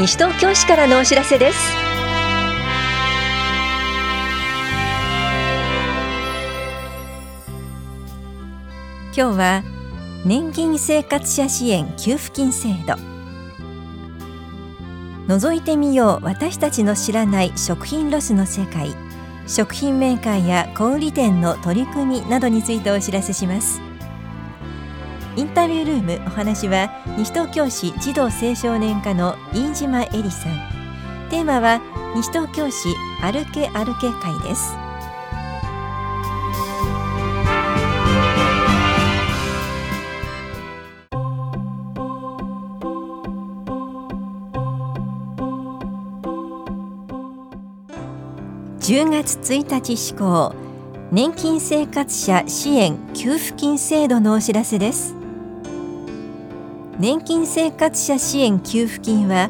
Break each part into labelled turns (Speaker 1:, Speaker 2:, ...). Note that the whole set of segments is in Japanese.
Speaker 1: 西東京市からのお知らせです。今日は年金生活者支援給付金制度。覗いてみよう。私たちの知らない食品ロスの世界。食品メーカーや小売店の取り組みなどについてお知らせします。インタビュールームお話は西東京市児童青少年課の飯島恵里さん。テーマは西東京市歩け歩け会です。10月1日施行年金生活者支援給付金制度のお知らせです。年金生活者支援給付金は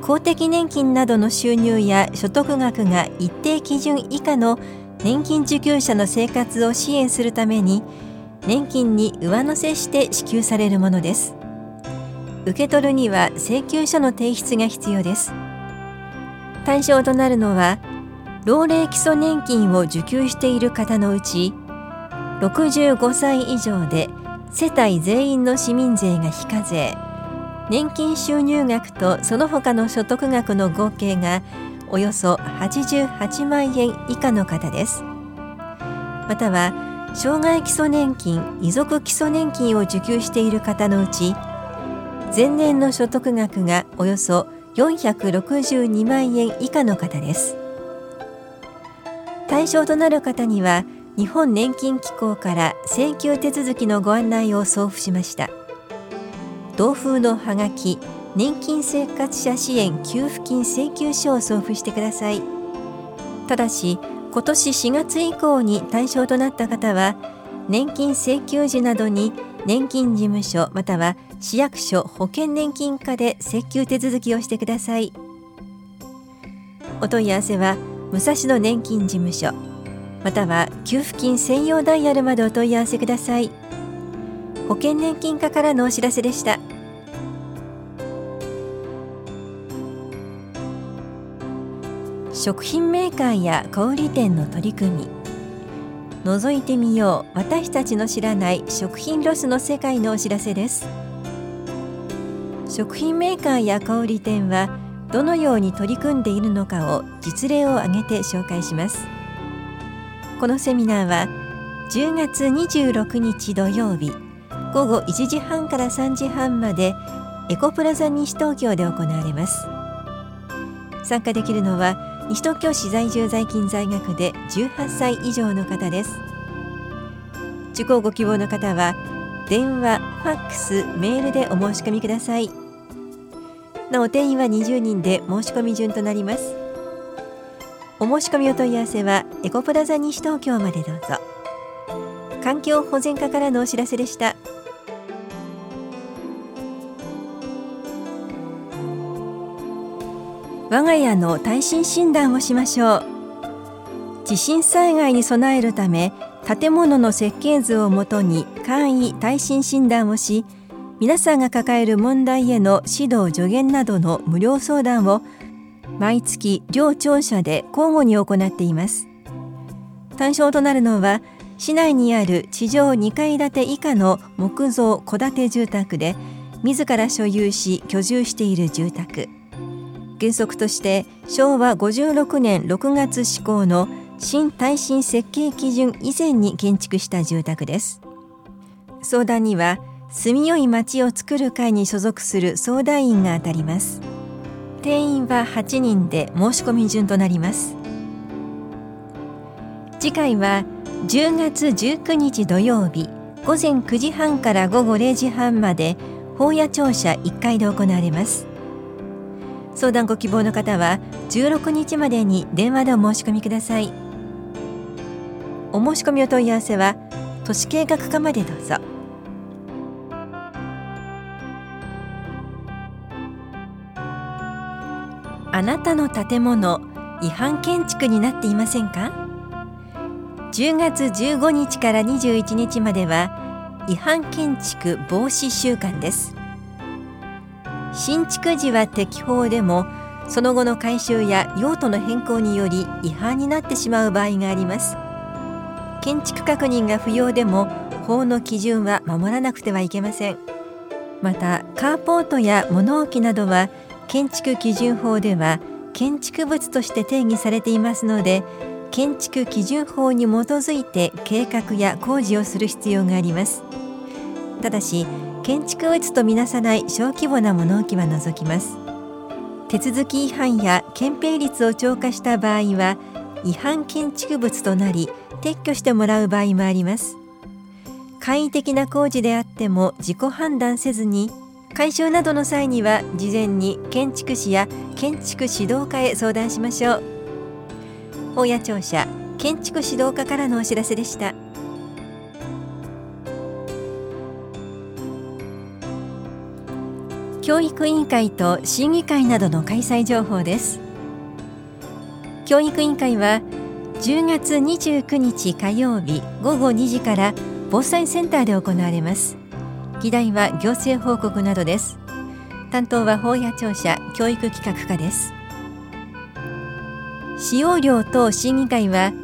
Speaker 1: 公的年金などの収入や所得額が一定基準以下の年金受給者の生活を支援するために年金に上乗せして支給されるものです受け取るには請求書の提出が必要です。対象となるのは老齢基礎年金を受給している方のうち65歳以上で世帯全員の市民税が非課税年金収入額とその他の所得額の合計がおよそ88万円以下の方です。または障害基礎年金遺族基礎年金を受給している方のうち前年の所得額がおよそ462万円以下の方です。対象となる方には日本年金機構から請求手続きのご案内を送付しました。同封のハガキ年金生活者支援給付金請求書を送付してください。ただし今年4月以降に対象となった方は年金請求時などに年金事務所または市役所保険年金課で請求手続きをしてください。お問い合わせは武蔵野年金事務所または給付金専用ダイヤルまでお問い合わせください。保険年金課からのお知らせでした。食品メーカーや小売店の取り組み。覗いてみよう。私たちの知らない食品ロスの世界のお知らせです。食品メーカーや小売店はどのように取り組んでいるのかを実例を挙げて紹介します。このセミナーは10月26日土曜日午後1時半から3時半までエコプラザ西東京で行われます。参加できるのは西東京市在住在勤在学で18歳以上の方です。受講ご希望の方は電話、ファックス、メールでお申し込みください。なお定員は20人で申し込み順となります。お申し込みお問い合わせはエコプラザ西東京までどうぞ。環境保全課からのお知らせでした。我が家の耐震診断をしましょう。地震災害に備えるため建物の設計図をもとに簡易耐震診断をし皆さんが抱える問題への指導助言などの無料相談を毎月両庁舎で交互に行っています。対象となるのは市内にある地上2階建て以下の木造戸建て住宅で自ら所有し居住している住宅。原則として昭和56年6月施行の新耐震設計基準以前に建築した住宅です。相談には住みよい町を作る会に所属する相談員が当たります。定員は8人で申し込み順となります。次回は10月19日土曜日午前9時半から午後0時半まで法屋庁舎1階で行われます。相談ご希望の方は16日までに電話でお申し込みください。お申し込みお問い合わせは都市計画課までどうぞ。あなたの建物違反建築になっていませんか？10月15日から21日までは違反建築防止週間です。新築時は適法でもその後の改修や用途の変更により違反になってしまう場合があります。建築確認が不要でも法の基準は守らなくてはいけません。またカーポートや物置などは建築基準法では建築物として定義されていますので建築基準法に基づいて計画や工事をする必要があります。ただし建築物とみなさない小規模な物置は除きます。手続き違反や憲兵率を超過した場合は違反建築物となり撤去してもらう場合もあります。簡易的な工事であっても自己判断せずに改修などの際には事前に建築士や建築指導課へ相談しましょう。大谷庁舎建築指導課からのお知らせでした。教育委員会と審議会などの開催情報です。教育委員会は10月29日火曜日午後2時から防災センターで行われます。議題は行政報告などです。担当は法屋庁舎教育企画課です。使用料等審議会は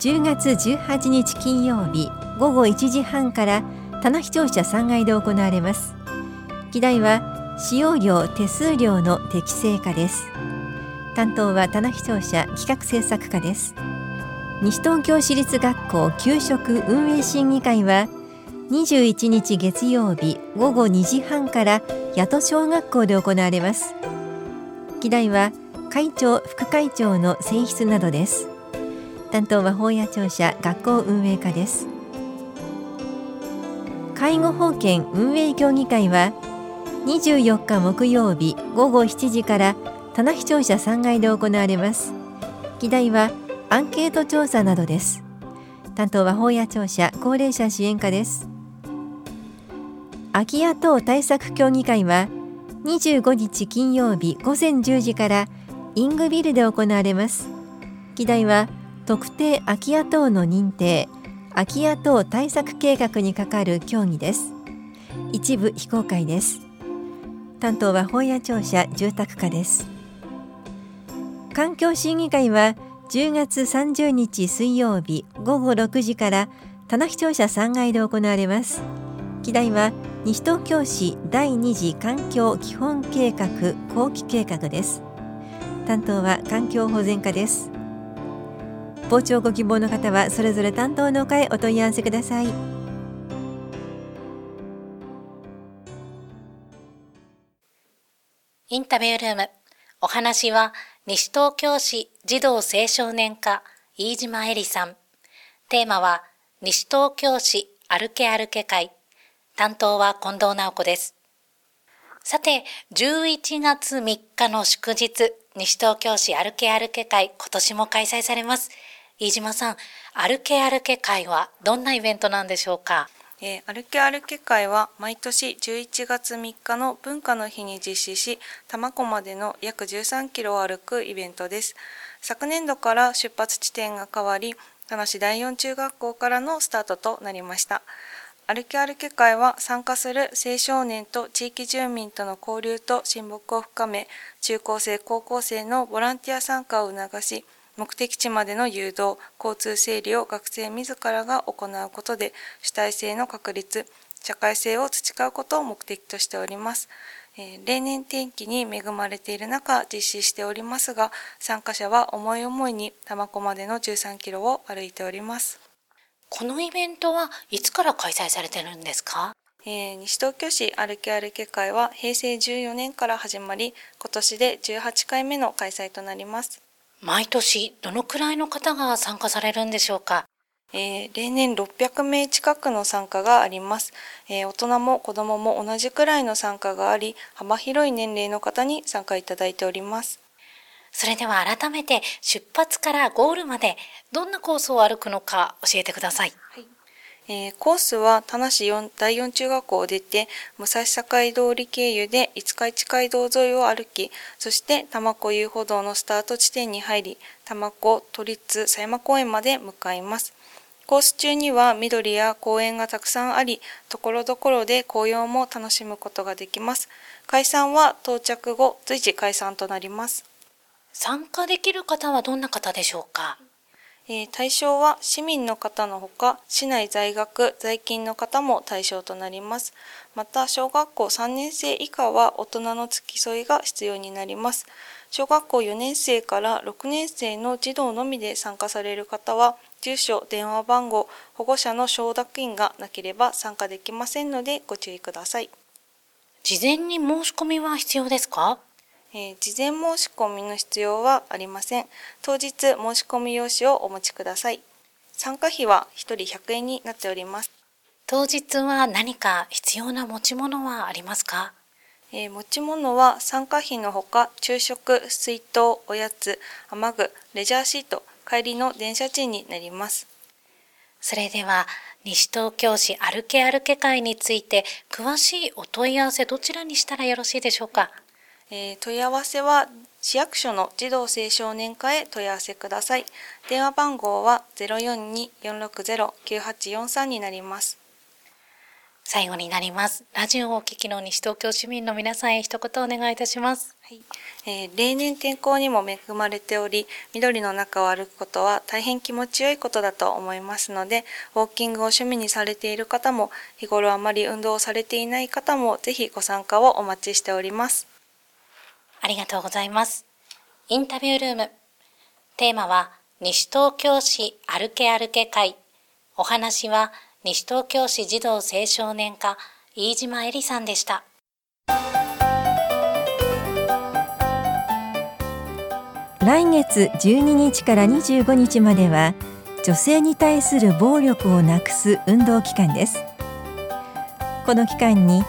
Speaker 1: 10月18日金曜日午後1時半から棚視庁舎3階で行われます。議題は使用料手数料の適正化です。担当は棚視聴者企画制作課です。西東京市立学校給食運営審議会は21日月曜日午後2時半から八戸小学校で行われます。議題は会長副会長の選出などです。担当は法屋庁舎学校運営課です。介護保険運営協議会は24日木曜日午後7時から棚視聴者3階で行われます。議題はアンケート調査などです。担当は法屋庁舎高齢者支援課です。空き家等対策協議会は25日金曜日午前10時からイングビルで行われます。議題は特定空き家等の認定空き家等対策計画に係る協議です。一部非公開です。担当は本屋庁舎住宅課です。環境審議会は10月30日水曜日午後6時から棚視聴者3階で行われます。議題は西東京市第2次環境基本計画後期計画です。担当は環境保全課です。傍聴ご希望の方はそれぞれ担当の課へお問い合わせください。
Speaker 2: インタビュールーム。お話は西東京市児童青少年課飯島恵里さん。テーマは西東京市歩け歩け会。担当は近藤直子です。さて、11月3日の祝日、西東京市歩け歩け会、今年も開催されます。飯島さん、歩け歩け会はどんなイベントなんでしょうか？
Speaker 3: えー、歩け歩け会は毎年11月3日の文化の日に実施し、多摩湖までの約13キロを歩くイベントです。昨年度から出発地点が変わり、田無第四中学校からのスタートとなりました。歩き歩き会は参加する青少年と地域住民との交流と親睦を深め、中高生、高校生のボランティア参加を促し、目的地までの誘導、交通整理を学生自らが行うことで、主体性の確立、社会性を培うことを目的としております。えー、例年天気に恵まれている中実施しておりますが、参加者は思い思いに多摩湖までの13キロを歩いております。
Speaker 2: このイベントはいつから開催されてるんですか？
Speaker 3: えー、西東京市歩き歩き会は平成14年から始まり、今年で18回目の開催となります。
Speaker 2: 毎年どのくらいの方が参加されるんでしょうか？
Speaker 3: えー、例年600名近くの参加があります、えー、大人も子供も同じくらいの参加があり、幅広い年齢の方に参加いただいております。
Speaker 2: それでは改めて出発からゴールまでどんなコースを歩くのか教えてください。はい
Speaker 3: えー、コースは田無4第四中学校を出て武蔵境通り経由で五日市街道沿いを歩きそして多摩湖遊歩道のスタート地点に入り多摩湖都立狭山公園まで向かいますコース中には緑や公園がたくさんあり、ところどころで紅葉も楽しむことができます。解散は到着後、随時解散となります。
Speaker 2: 参加できる方はどんな方でしょうか？
Speaker 3: えー、対象は市民の方のほか市内在学在勤の方も対象となります。また小学校3年生以下は大人の付き添いが必要になります。小学校4年生から6年生の児童のみで参加される方は住所電話番号保護者の承諾印がなければ参加できませんのでご注意ください。
Speaker 2: 事前に申し込みは必要ですか？
Speaker 3: えー、事前申し込みの必要はありません。当日申し込み用紙をお持ちください。参加費は1人100円になっております。
Speaker 2: 当日は何か必要な持ち物はありますか？
Speaker 3: えー、持ち物は参加費のほか昼食、水筒、おやつ、雨具、レジャーシート、帰りの電車賃になります。
Speaker 2: それでは西東京市歩け歩け会について詳しいお問い合わせどちらにしたらよろしいでしょうか？
Speaker 3: えー、問い合わせは市役所の児童青少年課へ問い合わせください。電話番号は042-460-9843になります。
Speaker 2: 最後になります。ラジオをお聞きの西東京市民の皆さんへ一言お願いいたします。
Speaker 3: はいえー、例年天候にも恵まれており、緑の中を歩くことは大変気持ちよいことだと思いますので、ウォーキングを趣味にされている方も、日頃あまり運動をされていない方も、ぜひご参加をお待ちしております。
Speaker 2: ありがとうございます。インタビュールーム。テーマは、西東京市歩け歩け会。お話は、西東京市児童青少年課、飯島恵里さんでした。
Speaker 1: 来月12日から25日までは、女性に対する暴力をなくす運動期間です。この期間に、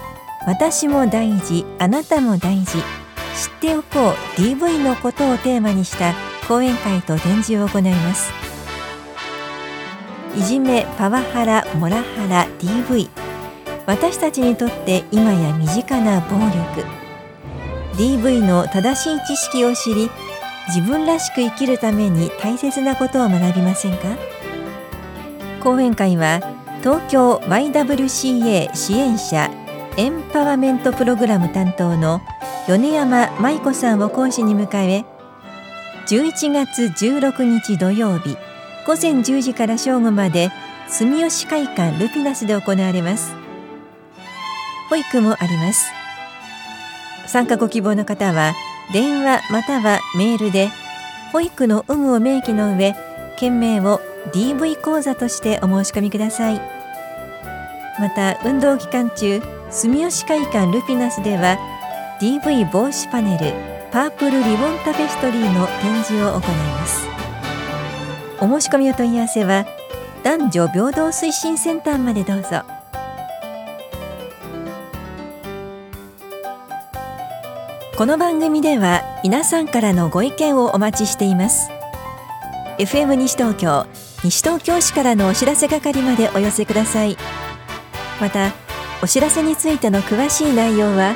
Speaker 1: 私も大事、あなたも大事。知っておこう。DV のことをテーマにした講演会と展示を行います。いじめパワハラモラハラ DV 私たちにとって今や身近な暴力。DV の正しい知識を知り自分らしく生きるために大切なことを学びませんか？講演会は東京 YWCA 支援者エンパワメントプログラム担当の米山舞子さんを講師に迎え11月16日土曜日午前10時から正午まで住吉会館ルピナスで行われます。保育もあります。参加ご希望の方は電話またはメールで保育の有無を明記の上件名を DV 講座としてお申し込みください。また運動期間中住吉会館ルピナスでは DV 防止パネルパープルリボンタペストリーの展示を行います。お申し込みお問い合わせは男女平等推進センターまでどうぞ。この番組では皆さんからのご意見をお待ちしています。FM 西東京西東京市からのお知らせ係までお寄せください。またお知らせについての詳しい内容は